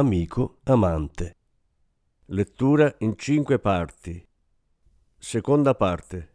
amico, amante. Lettura in cinque parti. Seconda parte.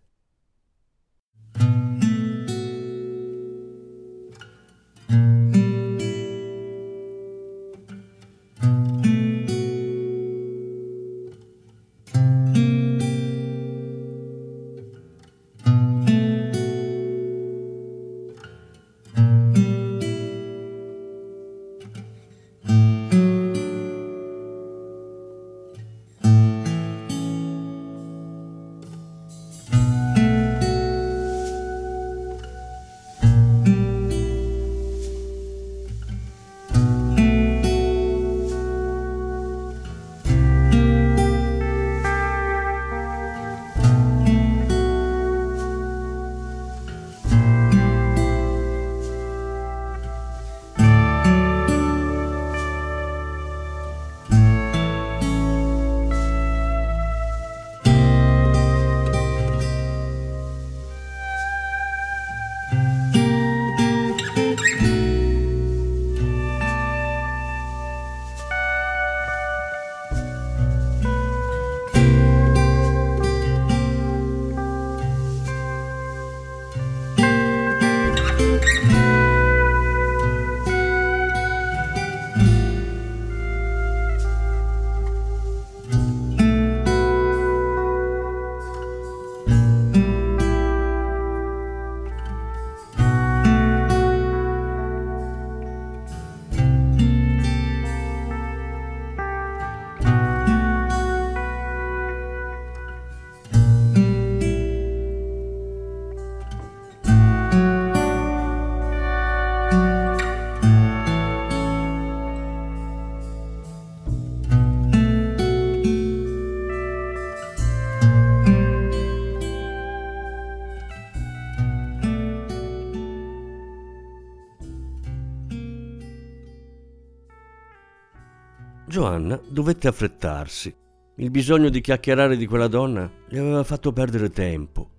Giovanna dovette affrettarsi. Il bisogno di chiacchierare di quella donna le aveva fatto perdere tempo.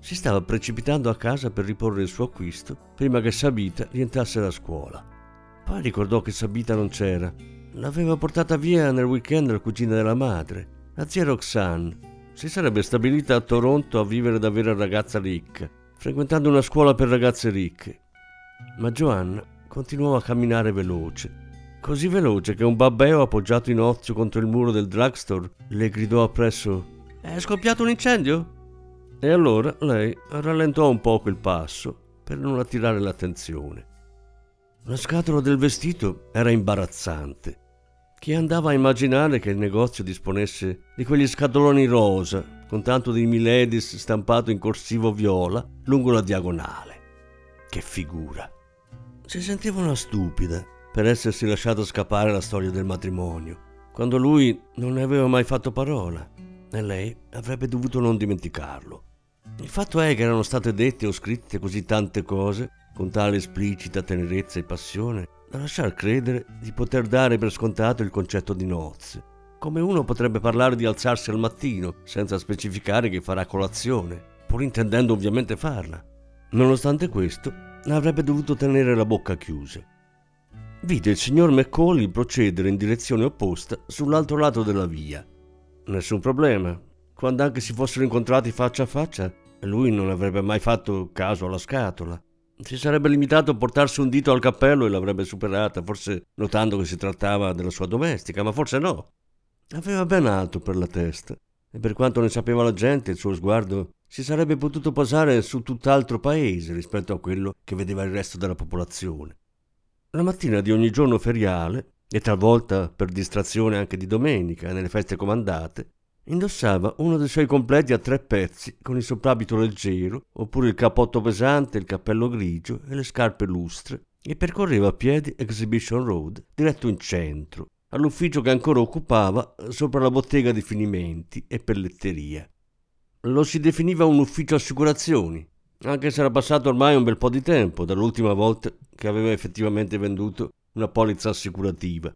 Si stava precipitando a casa per riporre il suo acquisto prima che Sabita rientrasse da scuola. Poi ricordò che Sabita non c'era. L'aveva portata via nel weekend la cugina della madre, la zia Roxanne. Si sarebbe stabilita a Toronto a vivere da vera ragazza ricca, frequentando una scuola per ragazze ricche. Ma Giovanna continuava a camminare veloce così veloce che un babbeo appoggiato in ozio contro il muro del drugstore le gridò appresso È scoppiato un incendio? E allora lei rallentò un poco il passo per non attirare l'attenzione. La scatola del vestito era imbarazzante. Chi andava a immaginare che il negozio disponesse di quegli scatoloni rosa con tanto di Miledis stampato in corsivo viola lungo la diagonale? Che figura! Si sentiva una stupida per essersi lasciato scappare la storia del matrimonio, quando lui non ne aveva mai fatto parola e lei avrebbe dovuto non dimenticarlo. Il fatto è che erano state dette o scritte così tante cose, con tale esplicita tenerezza e passione, da lasciar credere di poter dare per scontato il concetto di nozze. Come uno potrebbe parlare di alzarsi al mattino senza specificare che farà colazione, pur intendendo ovviamente farla. Nonostante questo, avrebbe dovuto tenere la bocca chiusa vide il signor Macaulay procedere in direzione opposta sull'altro lato della via. Nessun problema. Quando anche si fossero incontrati faccia a faccia, lui non avrebbe mai fatto caso alla scatola. Si sarebbe limitato a portarsi un dito al cappello e l'avrebbe superata, forse notando che si trattava della sua domestica, ma forse no. Aveva ben alto per la testa e per quanto ne sapeva la gente, il suo sguardo si sarebbe potuto posare su tutt'altro paese rispetto a quello che vedeva il resto della popolazione. La mattina di ogni giorno feriale, e talvolta per distrazione anche di domenica nelle feste comandate, indossava uno dei suoi completi a tre pezzi con il soprabito leggero, oppure il cappotto pesante, il cappello grigio e le scarpe lustre, e percorreva a piedi Exhibition Road diretto in centro, all'ufficio che ancora occupava sopra la bottega di finimenti e pelletteria. Lo si definiva un ufficio assicurazioni, anche se era passato ormai un bel po' di tempo dall'ultima volta che aveva effettivamente venduto una polizza assicurativa.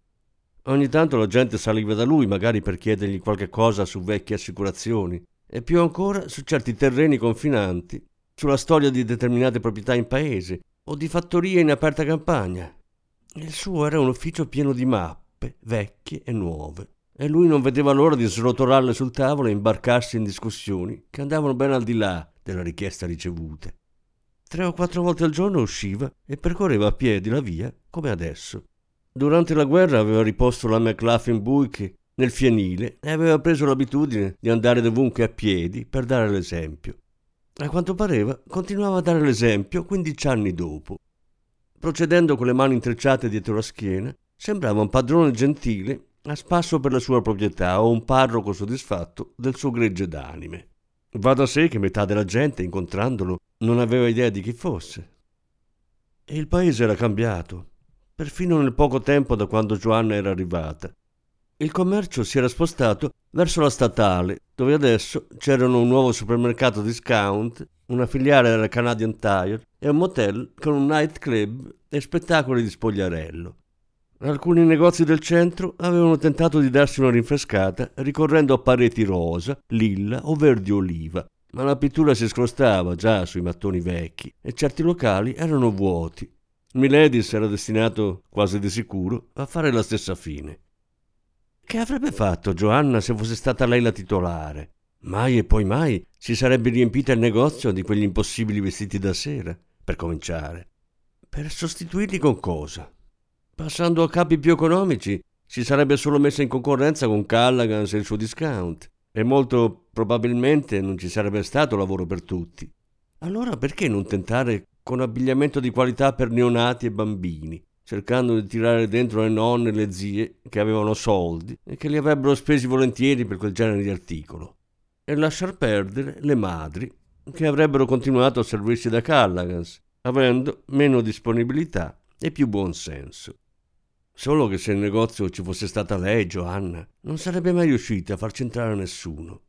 Ogni tanto la gente saliva da lui, magari per chiedergli qualche cosa su vecchie assicurazioni, e più ancora su certi terreni confinanti, sulla storia di determinate proprietà in paese o di fattorie in aperta campagna. Il suo era un ufficio pieno di mappe, vecchie e nuove, e lui non vedeva l'ora di srotolarle sul tavolo e imbarcarsi in discussioni che andavano ben al di là della richiesta ricevuta. Tre o quattro volte al giorno usciva e percorreva a piedi la via come adesso. Durante la guerra aveva riposto la McLaughlin Buick nel fienile e aveva preso l'abitudine di andare dovunque a piedi per dare l'esempio. A quanto pareva continuava a dare l'esempio quindici anni dopo. Procedendo con le mani intrecciate dietro la schiena, sembrava un padrone gentile a spasso per la sua proprietà o un parroco soddisfatto del suo gregge d'anime. Va da sé che metà della gente, incontrandolo, non aveva idea di chi fosse. E il paese era cambiato, perfino nel poco tempo da quando Giovanna era arrivata. Il commercio si era spostato verso la statale, dove adesso c'erano un nuovo supermercato discount, una filiale della Canadian Tire e un motel con un nightclub e spettacoli di spogliarello. Alcuni negozi del centro avevano tentato di darsi una rinfrescata ricorrendo a pareti rosa, lilla o verdi oliva, ma la pittura si scrostava già sui mattoni vecchi e certi locali erano vuoti. Miledis era destinato, quasi di sicuro, a fare la stessa fine. Che avrebbe fatto Giovanna se fosse stata lei la titolare? Mai e poi mai si sarebbe riempita il negozio di quegli impossibili vestiti da sera, per cominciare. Per sostituirli con cosa? Passando a capi più economici, si sarebbe solo messa in concorrenza con Callaghan e il suo discount e molto probabilmente non ci sarebbe stato lavoro per tutti. Allora perché non tentare con abbigliamento di qualità per neonati e bambini, cercando di tirare dentro le nonne e le zie che avevano soldi e che li avrebbero spesi volentieri per quel genere di articolo, e lasciar perdere le madri che avrebbero continuato a servirsi da Callaghan's, avendo meno disponibilità e più buon senso. Solo che se il negozio ci fosse stata lei, Joanna, non sarebbe mai riuscita a farci entrare nessuno.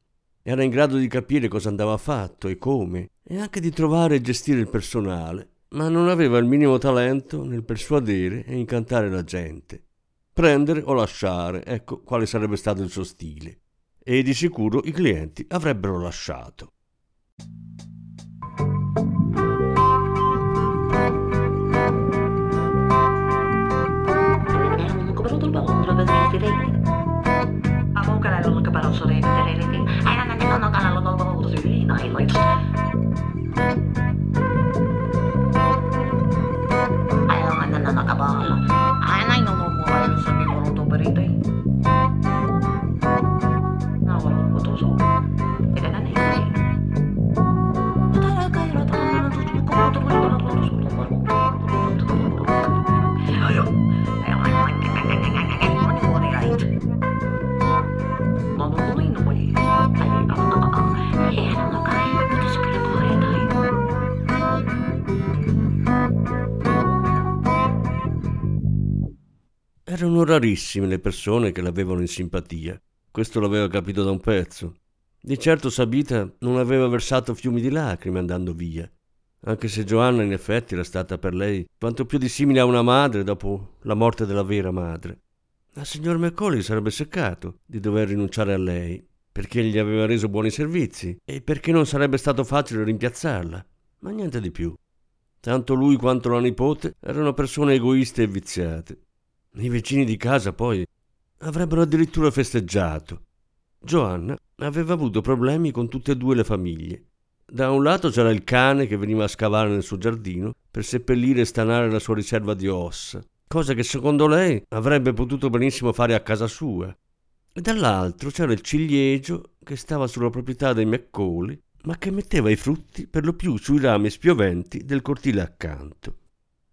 Era in grado di capire cosa andava fatto e come, e anche di trovare e gestire il personale, ma non aveva il minimo talento nel persuadere e incantare la gente. Prendere o lasciare, ecco quale sarebbe stato il suo stile. E di sicuro i clienti avrebbero lasciato. Abauka la longa para un. Erano rarissime le persone che l'avevano in simpatia. Questo l'aveva capito da un pezzo. Di certo Sabita non aveva versato fiumi di lacrime andando via, anche se Giovanna in effetti era stata per lei quanto più dissimile a una madre dopo la morte della vera madre. Ma signor Macaulay sarebbe seccato di dover rinunciare a lei, perché gli aveva reso buoni servizi e perché non sarebbe stato facile rimpiazzarla, ma niente di più. Tanto lui quanto la nipote erano persone egoiste e viziate. I vicini di casa poi avrebbero addirittura festeggiato. Joanna aveva avuto problemi con tutte e due le famiglie. Da un lato c'era il cane che veniva a scavare nel suo giardino per seppellire e stanare la sua riserva di ossa, cosa che secondo lei avrebbe potuto benissimo fare a casa sua. E dall'altro c'era il ciliegio che stava sulla proprietà dei Macaulay, ma che metteva i frutti per lo più sui rami spioventi del cortile accanto.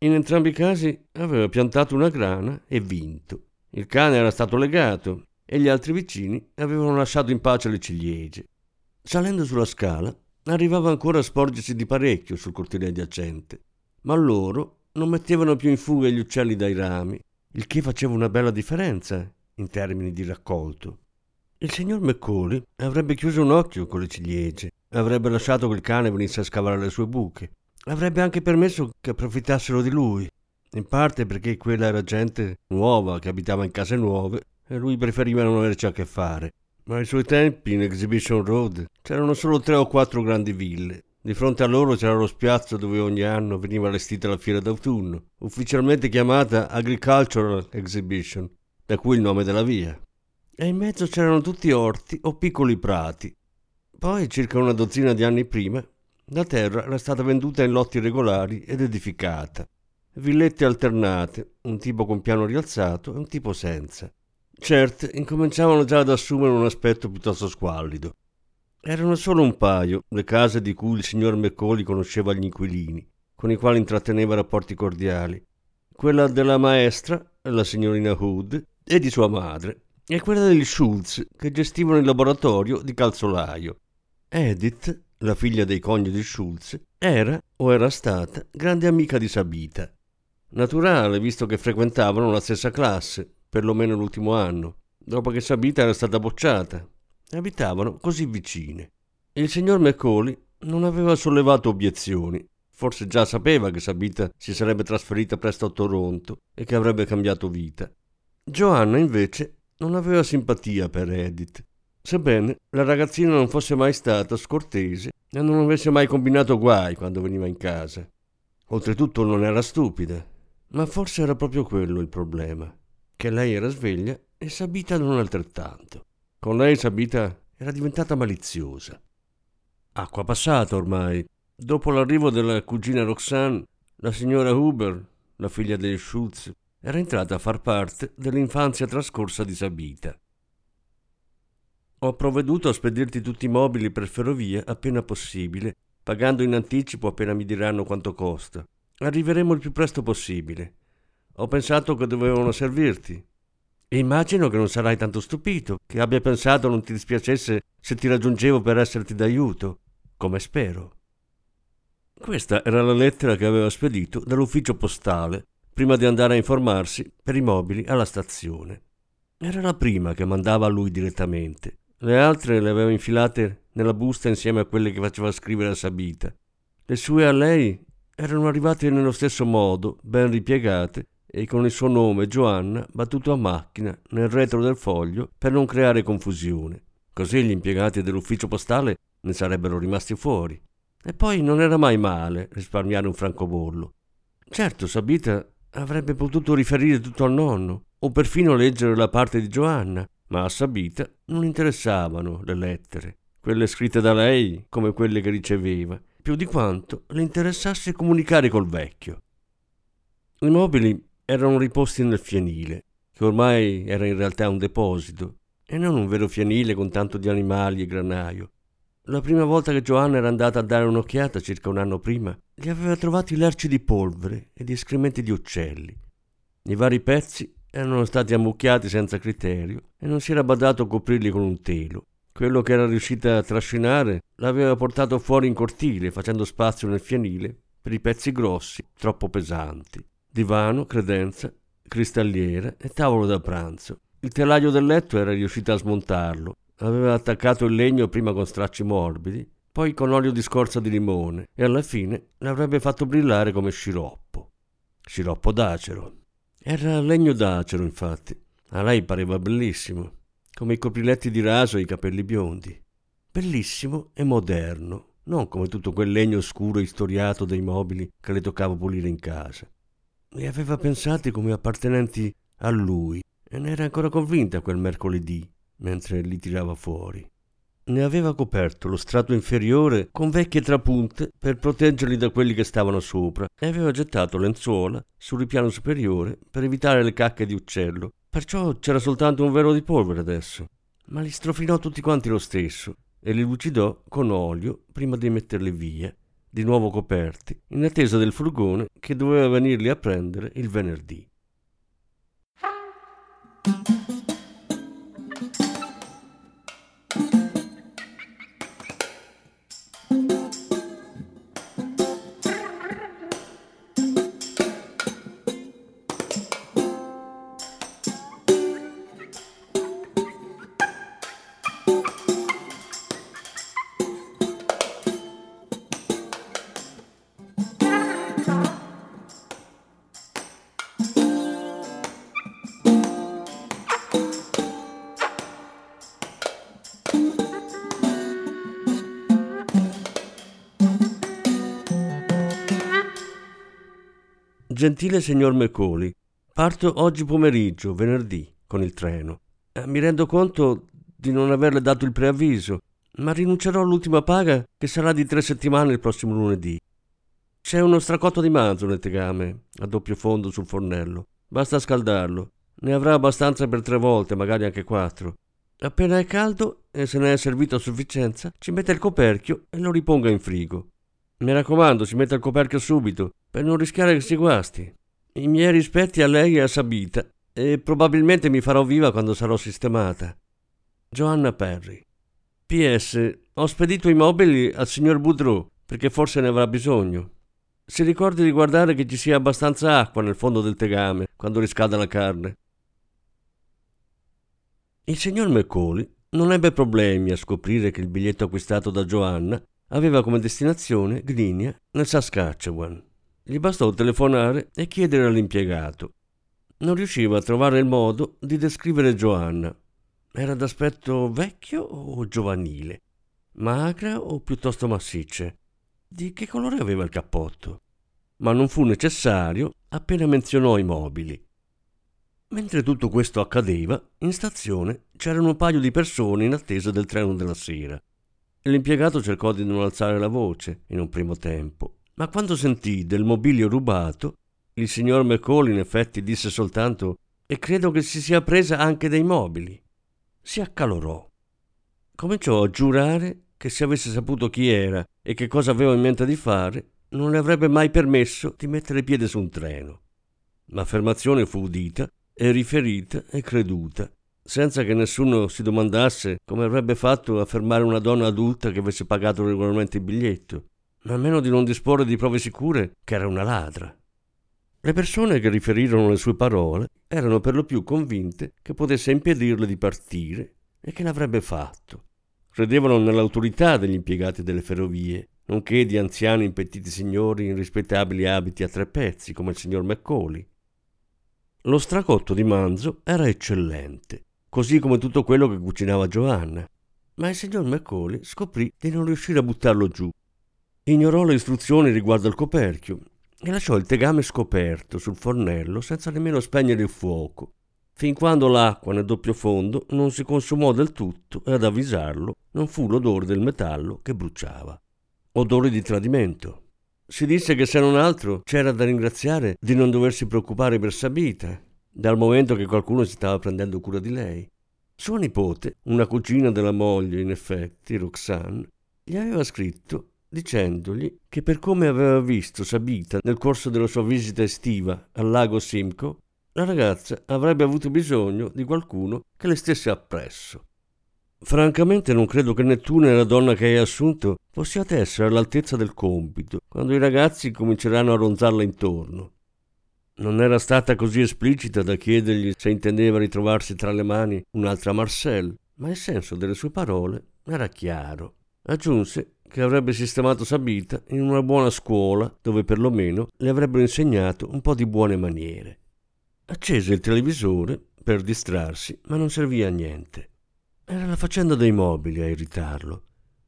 In entrambi i casi aveva piantato una grana e vinto. Il cane era stato legato e gli altri vicini avevano lasciato in pace le ciliegie. Salendo sulla scala, arrivava ancora a sporgersi di parecchio sul cortile adiacente, ma loro non mettevano più in fuga gli uccelli dai rami, il che faceva una bella differenza in termini di raccolto. Il signor McCauley avrebbe chiuso un occhio con le ciliegie, avrebbe lasciato che il cane venisse a scavare le sue buche, avrebbe anche permesso che approfittassero di lui, in parte perché quella era gente nuova che abitava in case nuove e lui preferiva non averci a che fare. Ma ai suoi tempi in Exhibition Road c'erano solo tre o quattro grandi ville. Di fronte a loro c'era lo spiazzo dove ogni anno veniva allestita la fiera d'autunno, ufficialmente chiamata Agricultural Exhibition, da cui il nome della via. E in mezzo c'erano tutti orti o piccoli prati. Poi, circa una dozzina di anni prima, la terra era stata venduta in lotti regolari ed edificata. Villette alternate, un tipo con piano rialzato e un tipo senza. Certe incominciavano già ad assumere un aspetto piuttosto squallido. Erano solo un paio le case di cui il signor Meccoli conosceva gli inquilini, con i quali intratteneva rapporti cordiali. Quella della maestra, la signorina Hood, e di sua madre, e quella degli Schultz, che gestivano il laboratorio di calzolaio. Edith, la figlia dei coniugi Schultz, era o era stata grande amica di Sabita. Naturale, visto che frequentavano la stessa classe, perlomeno l'ultimo anno, dopo che Sabita era stata bocciata. Abitavano così vicine. Il signor Macaulay non aveva sollevato obiezioni. Forse già sapeva che Sabita si sarebbe trasferita presto a Toronto e che avrebbe cambiato vita. Joanna, invece, non aveva simpatia per Edith, sebbene la ragazzina non fosse mai stata scortese e non avesse mai combinato guai quando veniva in casa. Oltretutto non era stupida, ma forse era proprio quello il problema che lei era sveglia e Sabita non altrettanto. Con lei Sabita era diventata maliziosa. Acqua passata ormai. Dopo l'arrivo della cugina Roxanne, la signora Huber, la figlia degli Schultz, era entrata a far parte dell'infanzia trascorsa di Sabita. Ho provveduto a spedirti tutti i mobili per ferrovia appena possibile, pagando in anticipo appena mi diranno quanto costa. Arriveremo il più presto possibile. Ho pensato che dovevano servirti. E immagino che non sarai tanto stupito, che abbia pensato non ti dispiacesse se ti raggiungevo per esserti d'aiuto, come spero. Questa era la lettera che aveva spedito dall'ufficio postale prima di andare a informarsi per i mobili alla stazione. Era la prima che mandava a lui direttamente. Le altre le aveva infilate nella busta insieme a quelle che faceva scrivere a Sabita. Le sue a lei erano arrivate nello stesso modo, ben ripiegate, e con il suo nome Giovanna battuto a macchina nel retro del foglio per non creare confusione. Così gli impiegati dell'ufficio postale ne sarebbero rimasti fuori. E poi non era mai male risparmiare un francobollo. Certo, Sabita avrebbe potuto riferire tutto al nonno, o perfino leggere la parte di Giovanna, ma a Sabita non interessavano le lettere, quelle scritte da lei come quelle che riceveva, più di quanto le interessasse comunicare col vecchio. I mobili erano riposti nel fienile, che ormai era in realtà un deposito, e non un vero fienile con tanto di animali e granaio. La prima volta che Giovanna era andata a dare un'occhiata, circa un anno prima, li aveva trovati lerci di polvere e di escrementi di uccelli. I vari pezzi erano stati ammucchiati senza criterio e non si era badato a coprirli con un telo. Quello che era riuscita a trascinare l'aveva portato fuori in cortile, facendo spazio nel fienile per i pezzi grossi, troppo pesanti divano, credenza, cristalliera e tavolo da pranzo. Il telaio del letto era riuscito a smontarlo. Aveva attaccato il legno prima con stracci morbidi, poi con olio di scorza di limone e alla fine l'avrebbe fatto brillare come sciroppo. Sciroppo d'acero. Era legno d'acero, infatti. A lei pareva bellissimo, come i copriletti di raso e i capelli biondi. Bellissimo e moderno, non come tutto quel legno scuro e istoriato dei mobili che le toccava pulire in casa li aveva pensati come appartenenti a lui e ne era ancora convinta quel mercoledì mentre li tirava fuori. Ne aveva coperto lo strato inferiore con vecchie trapunte per proteggerli da quelli che stavano sopra e aveva gettato lenzuola sul ripiano superiore per evitare le cacche di uccello. Perciò c'era soltanto un velo di polvere adesso. Ma li strofinò tutti quanti lo stesso e li lucidò con olio prima di metterli via di nuovo coperti, in attesa del furgone che doveva venirli a prendere il venerdì. Gentile signor Mecoli, parto oggi pomeriggio, venerdì, con il treno. Eh, mi rendo conto di non averle dato il preavviso, ma rinuncerò all'ultima paga che sarà di tre settimane il prossimo lunedì. C'è uno stracotto di manzo nel tegame, a doppio fondo sul fornello. Basta scaldarlo. Ne avrà abbastanza per tre volte, magari anche quattro. Appena è caldo e se ne è servito a sufficienza, ci mette il coperchio e lo riponga in frigo. Mi raccomando, si metta il coperchio subito, per non rischiare che si guasti. I miei rispetti a lei e a Sabita, e probabilmente mi farò viva quando sarò sistemata. Joanna Perry. PS. Ho spedito i mobili al signor Boudreau, perché forse ne avrà bisogno. Si ricordi di guardare che ci sia abbastanza acqua nel fondo del tegame quando riscalda la carne. Il signor Macaulay non ebbe problemi a scoprire che il biglietto acquistato da Joanna aveva come destinazione Gdynia, nel Saskatchewan. Gli bastò telefonare e chiedere all'impiegato. Non riusciva a trovare il modo di descrivere Joanna. Era d'aspetto vecchio o giovanile? Magra o piuttosto massiccia? Di che colore aveva il cappotto? Ma non fu necessario appena menzionò i mobili. Mentre tutto questo accadeva, in stazione c'erano un paio di persone in attesa del treno della sera. L'impiegato cercò di non alzare la voce in un primo tempo, ma quando sentì del mobilio rubato, il signor McCall in effetti disse soltanto e credo che si sia presa anche dei mobili. Si accalorò. Cominciò a giurare che se avesse saputo chi era e che cosa aveva in mente di fare, non le avrebbe mai permesso di mettere piede su un treno. L'affermazione fu udita e riferita e creduta senza che nessuno si domandasse come avrebbe fatto a fermare una donna adulta che avesse pagato regolarmente il biglietto, a meno di non disporre di prove sicure che era una ladra. Le persone che riferirono le sue parole erano per lo più convinte che potesse impedirle di partire e che l'avrebbe fatto. Credevano nell'autorità degli impiegati delle ferrovie, nonché di anziani impettiti signori in rispettabili abiti a tre pezzi come il signor Macaulay. Lo stracotto di manzo era eccellente così come tutto quello che cucinava Giovanna. Ma il signor Macaulay scoprì di non riuscire a buttarlo giù. Ignorò le istruzioni riguardo al coperchio e lasciò il tegame scoperto sul fornello senza nemmeno spegnere il fuoco, fin quando l'acqua nel doppio fondo non si consumò del tutto e ad avvisarlo non fu l'odore del metallo che bruciava. Odore di tradimento. Si disse che se non altro c'era da ringraziare di non doversi preoccupare per Sabita, dal momento che qualcuno si stava prendendo cura di lei. Sua nipote, una cugina della moglie, in effetti, Roxanne, gli aveva scritto dicendogli che per come aveva visto Sabita nel corso della sua visita estiva al lago Simcoe, la ragazza avrebbe avuto bisogno di qualcuno che le stesse appresso. Francamente non credo che né tu né la donna che hai assunto possiate essere all'altezza del compito quando i ragazzi cominceranno a ronzarla intorno. Non era stata così esplicita da chiedergli se intendeva ritrovarsi tra le mani un'altra Marcel, ma il senso delle sue parole era chiaro. Aggiunse che avrebbe sistemato Sabita in una buona scuola dove perlomeno le avrebbero insegnato un po' di buone maniere. Accese il televisore per distrarsi, ma non serviva a niente. Era la faccenda dei mobili a irritarlo.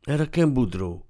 Era Ken Boudreau.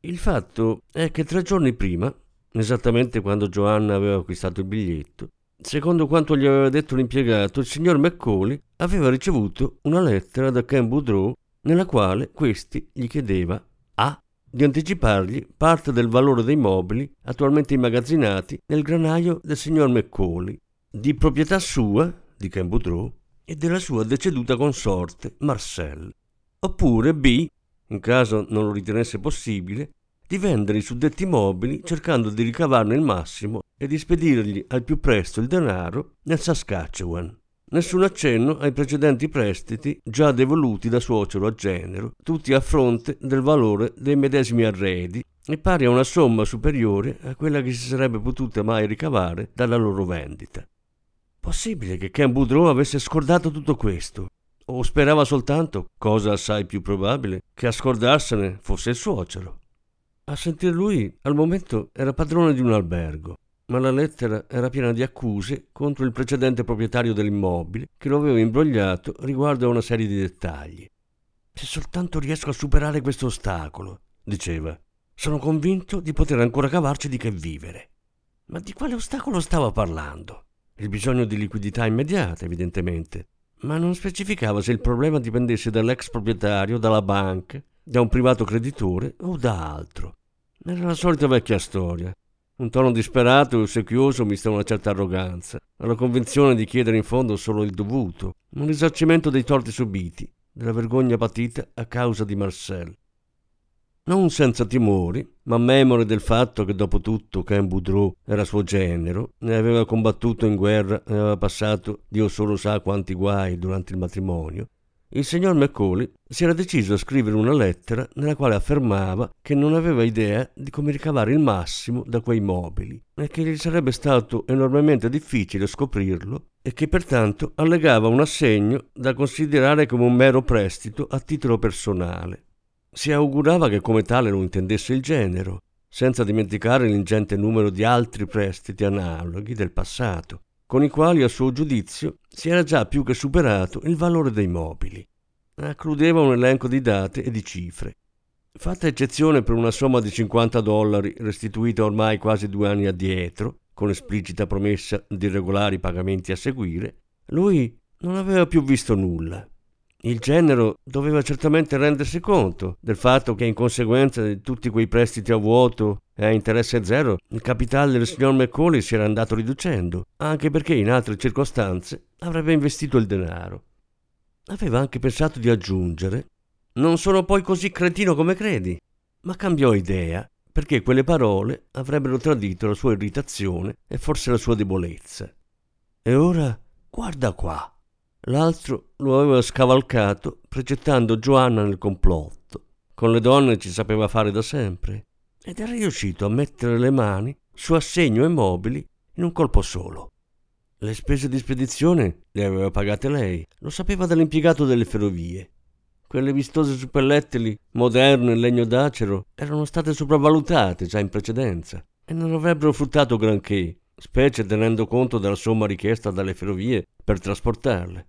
Il fatto è che tre giorni prima esattamente quando Joanna aveva acquistato il biglietto. Secondo quanto gli aveva detto l'impiegato, il signor Macaulay aveva ricevuto una lettera da Ken Boudreau nella quale questi gli chiedeva A. di anticipargli parte del valore dei mobili attualmente immagazzinati nel granaio del signor Macaulay, di proprietà sua, di Ken Boudreau, e della sua deceduta consorte, Marcel. Oppure B, in caso non lo ritenesse possibile, di vendere i suddetti mobili cercando di ricavarne il massimo e di spedirgli al più presto il denaro nel Saskatchewan. Nessun accenno ai precedenti prestiti già devoluti da suocero a genero, tutti a fronte del valore dei medesimi arredi e pari a una somma superiore a quella che si sarebbe potuta mai ricavare dalla loro vendita. Possibile che Ken Boudreau avesse scordato tutto questo, o sperava soltanto, cosa assai più probabile, che a scordarsene fosse il suocero. A sentir lui, al momento era padrone di un albergo, ma la lettera era piena di accuse contro il precedente proprietario dell'immobile che lo aveva imbrogliato riguardo a una serie di dettagli. Se soltanto riesco a superare questo ostacolo, diceva, sono convinto di poter ancora cavarci di che vivere. Ma di quale ostacolo stava parlando? Il bisogno di liquidità immediata, evidentemente, ma non specificava se il problema dipendesse dall'ex proprietario, dalla banca, da un privato creditore o da altro. Era la solita vecchia storia. Un tono disperato e ossequioso mista una certa arroganza, alla convinzione di chiedere in fondo solo il dovuto, un risarcimento dei torti subiti, della vergogna patita a causa di Marcel. Non senza timori, ma memore del fatto che dopo tutto Ken Boudreau era suo genero, ne aveva combattuto in guerra e aveva passato Dio solo sa quanti guai durante il matrimonio, il signor Macaulay si era deciso a scrivere una lettera nella quale affermava che non aveva idea di come ricavare il massimo da quei mobili e che gli sarebbe stato enormemente difficile scoprirlo e che pertanto allegava un assegno da considerare come un mero prestito a titolo personale. Si augurava che come tale lo intendesse il genero, senza dimenticare l'ingente numero di altri prestiti analoghi del passato, con i quali a suo giudizio si era già più che superato il valore dei mobili. Accludeva un elenco di date e di cifre. Fatta eccezione per una somma di 50 dollari restituita ormai quasi due anni addietro, con esplicita promessa di regolari pagamenti a seguire, lui non aveva più visto nulla. Il genero doveva certamente rendersi conto del fatto che in conseguenza di tutti quei prestiti a vuoto e a interesse zero, il capitale del signor Macaulay si era andato riducendo, anche perché in altre circostanze avrebbe investito il denaro. Aveva anche pensato di aggiungere Non sono poi così cretino come credi, ma cambiò idea perché quelle parole avrebbero tradito la sua irritazione e forse la sua debolezza. E ora guarda qua. L'altro lo aveva scavalcato progettando Giovanna nel complotto. Con le donne ci sapeva fare da sempre ed era riuscito a mettere le mani su assegno e mobili in un colpo solo. Le spese di spedizione le aveva pagate lei, lo sapeva dall'impiegato delle ferrovie. Quelle vistose suppellettili, moderne in legno d'acero, erano state sopravvalutate già in precedenza e non avrebbero fruttato granché, specie tenendo conto della somma richiesta dalle ferrovie per trasportarle.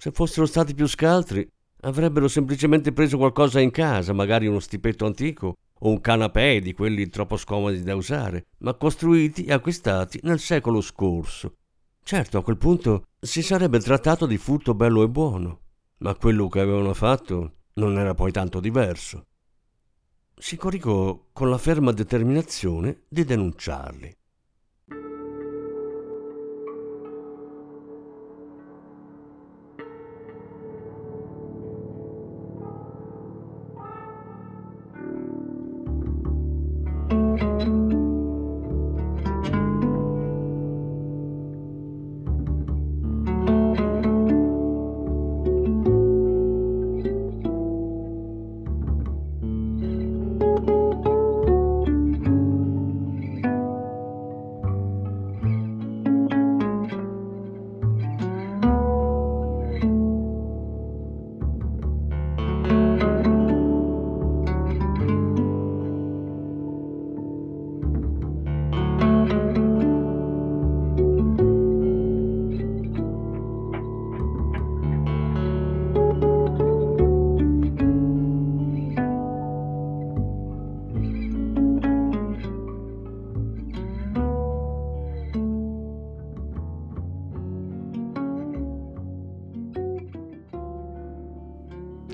Se fossero stati più scaltri, avrebbero semplicemente preso qualcosa in casa, magari uno stipetto antico o un canapè di quelli troppo scomodi da usare, ma costruiti e acquistati nel secolo scorso. Certo, a quel punto si sarebbe trattato di furto bello e buono, ma quello che avevano fatto non era poi tanto diverso. Si coricò con la ferma determinazione di denunciarli.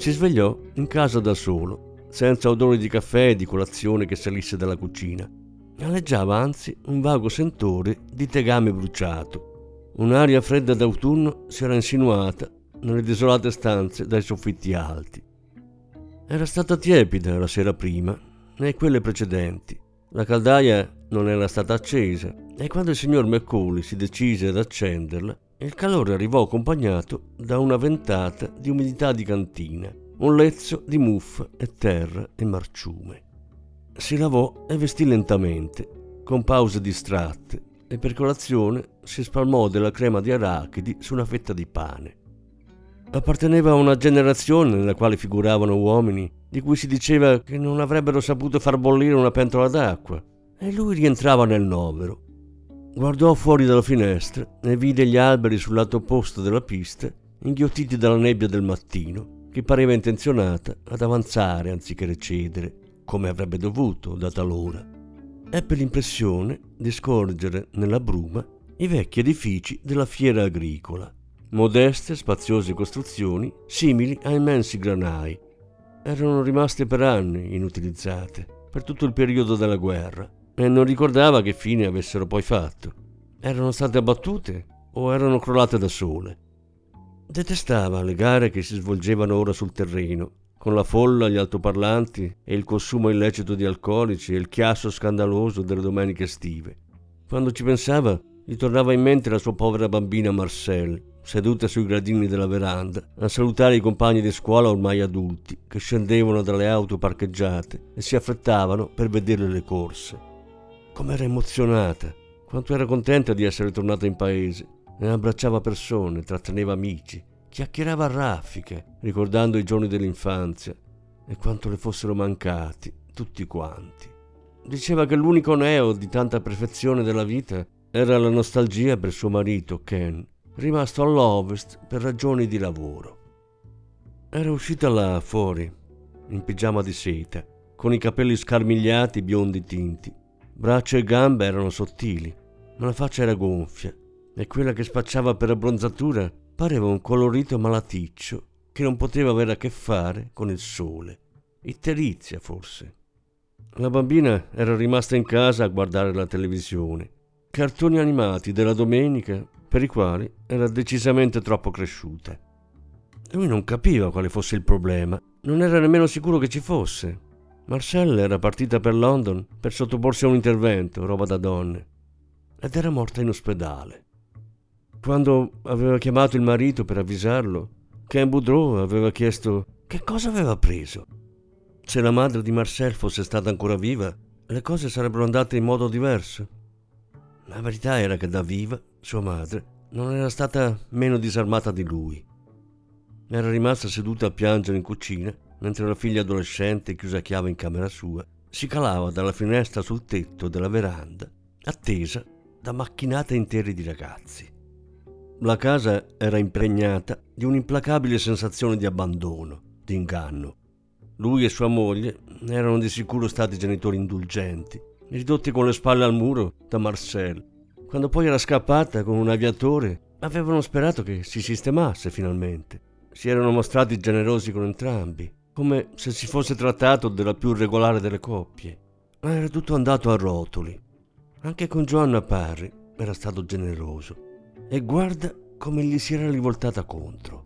Si svegliò in casa da solo, senza odore di caffè e di colazione che salisse dalla cucina. Alleggiava anzi un vago sentore di tegame bruciato. Un'aria fredda d'autunno si era insinuata nelle desolate stanze dai soffitti alti. Era stata tiepida la sera prima e quelle precedenti. La caldaia non era stata accesa e quando il signor Macaulay si decise ad accenderla, il calore arrivò accompagnato da una ventata di umidità di cantina, un lezzo di muffa e terra e marciume. Si lavò e vestì lentamente, con pause distratte, e per colazione si spalmò della crema di arachidi su una fetta di pane. apparteneva a una generazione nella quale figuravano uomini di cui si diceva che non avrebbero saputo far bollire una pentola d'acqua, e lui rientrava nel novero. Guardò fuori dalla finestra e vide gli alberi sul lato opposto della pista, inghiottiti dalla nebbia del mattino, che pareva intenzionata ad avanzare anziché recedere, come avrebbe dovuto, data l'ora. Ebbe l'impressione di scorgere nella bruma i vecchi edifici della fiera agricola, modeste, spaziose costruzioni simili a immensi granai. Erano rimaste per anni inutilizzate, per tutto il periodo della guerra, e non ricordava che fine avessero poi fatto. Erano state abbattute o erano crollate da sole. Detestava le gare che si svolgevano ora sul terreno, con la folla, gli altoparlanti e il consumo illecito di alcolici e il chiasso scandaloso delle domeniche estive. Quando ci pensava, gli tornava in mente la sua povera bambina Marcelle, seduta sui gradini della veranda, a salutare i compagni di scuola ormai adulti, che scendevano dalle auto parcheggiate e si affrettavano per vedere le corse. Com'era emozionata, quanto era contenta di essere tornata in paese. E abbracciava persone, tratteneva amici, chiacchierava a raffiche, ricordando i giorni dell'infanzia e quanto le fossero mancati, tutti quanti. Diceva che l'unico neo di tanta perfezione della vita era la nostalgia per suo marito, Ken, rimasto all'ovest per ragioni di lavoro. Era uscita là fuori, in pigiama di seta, con i capelli scarmigliati biondi tinti, Braccia e gambe erano sottili, ma la faccia era gonfia e quella che spacciava per abbronzatura pareva un colorito malaticcio che non poteva avere a che fare con il sole. Itterizia, forse. La bambina era rimasta in casa a guardare la televisione. Cartoni animati della domenica per i quali era decisamente troppo cresciuta. Lui non capiva quale fosse il problema, non era nemmeno sicuro che ci fosse. Marcelle era partita per London per sottoporsi a un intervento, roba da donne, ed era morta in ospedale. Quando aveva chiamato il marito per avvisarlo, Ken Boudreau aveva chiesto che cosa aveva preso. Se la madre di Marcel fosse stata ancora viva, le cose sarebbero andate in modo diverso. La verità era che da viva, sua madre, non era stata meno disarmata di lui. Era rimasta seduta a piangere in cucina mentre la figlia adolescente, chiusa a chiave in camera sua, si calava dalla finestra sul tetto della veranda, attesa da macchinate intere di ragazzi. La casa era impregnata di un'implacabile sensazione di abbandono, di inganno. Lui e sua moglie erano di sicuro stati genitori indulgenti, ridotti con le spalle al muro da Marcel. Quando poi era scappata con un aviatore, avevano sperato che si sistemasse finalmente. Si erano mostrati generosi con entrambi, come se si fosse trattato della più regolare delle coppie. Ma era tutto andato a rotoli. Anche con Joanna Parry era stato generoso. E guarda come gli si era rivoltata contro.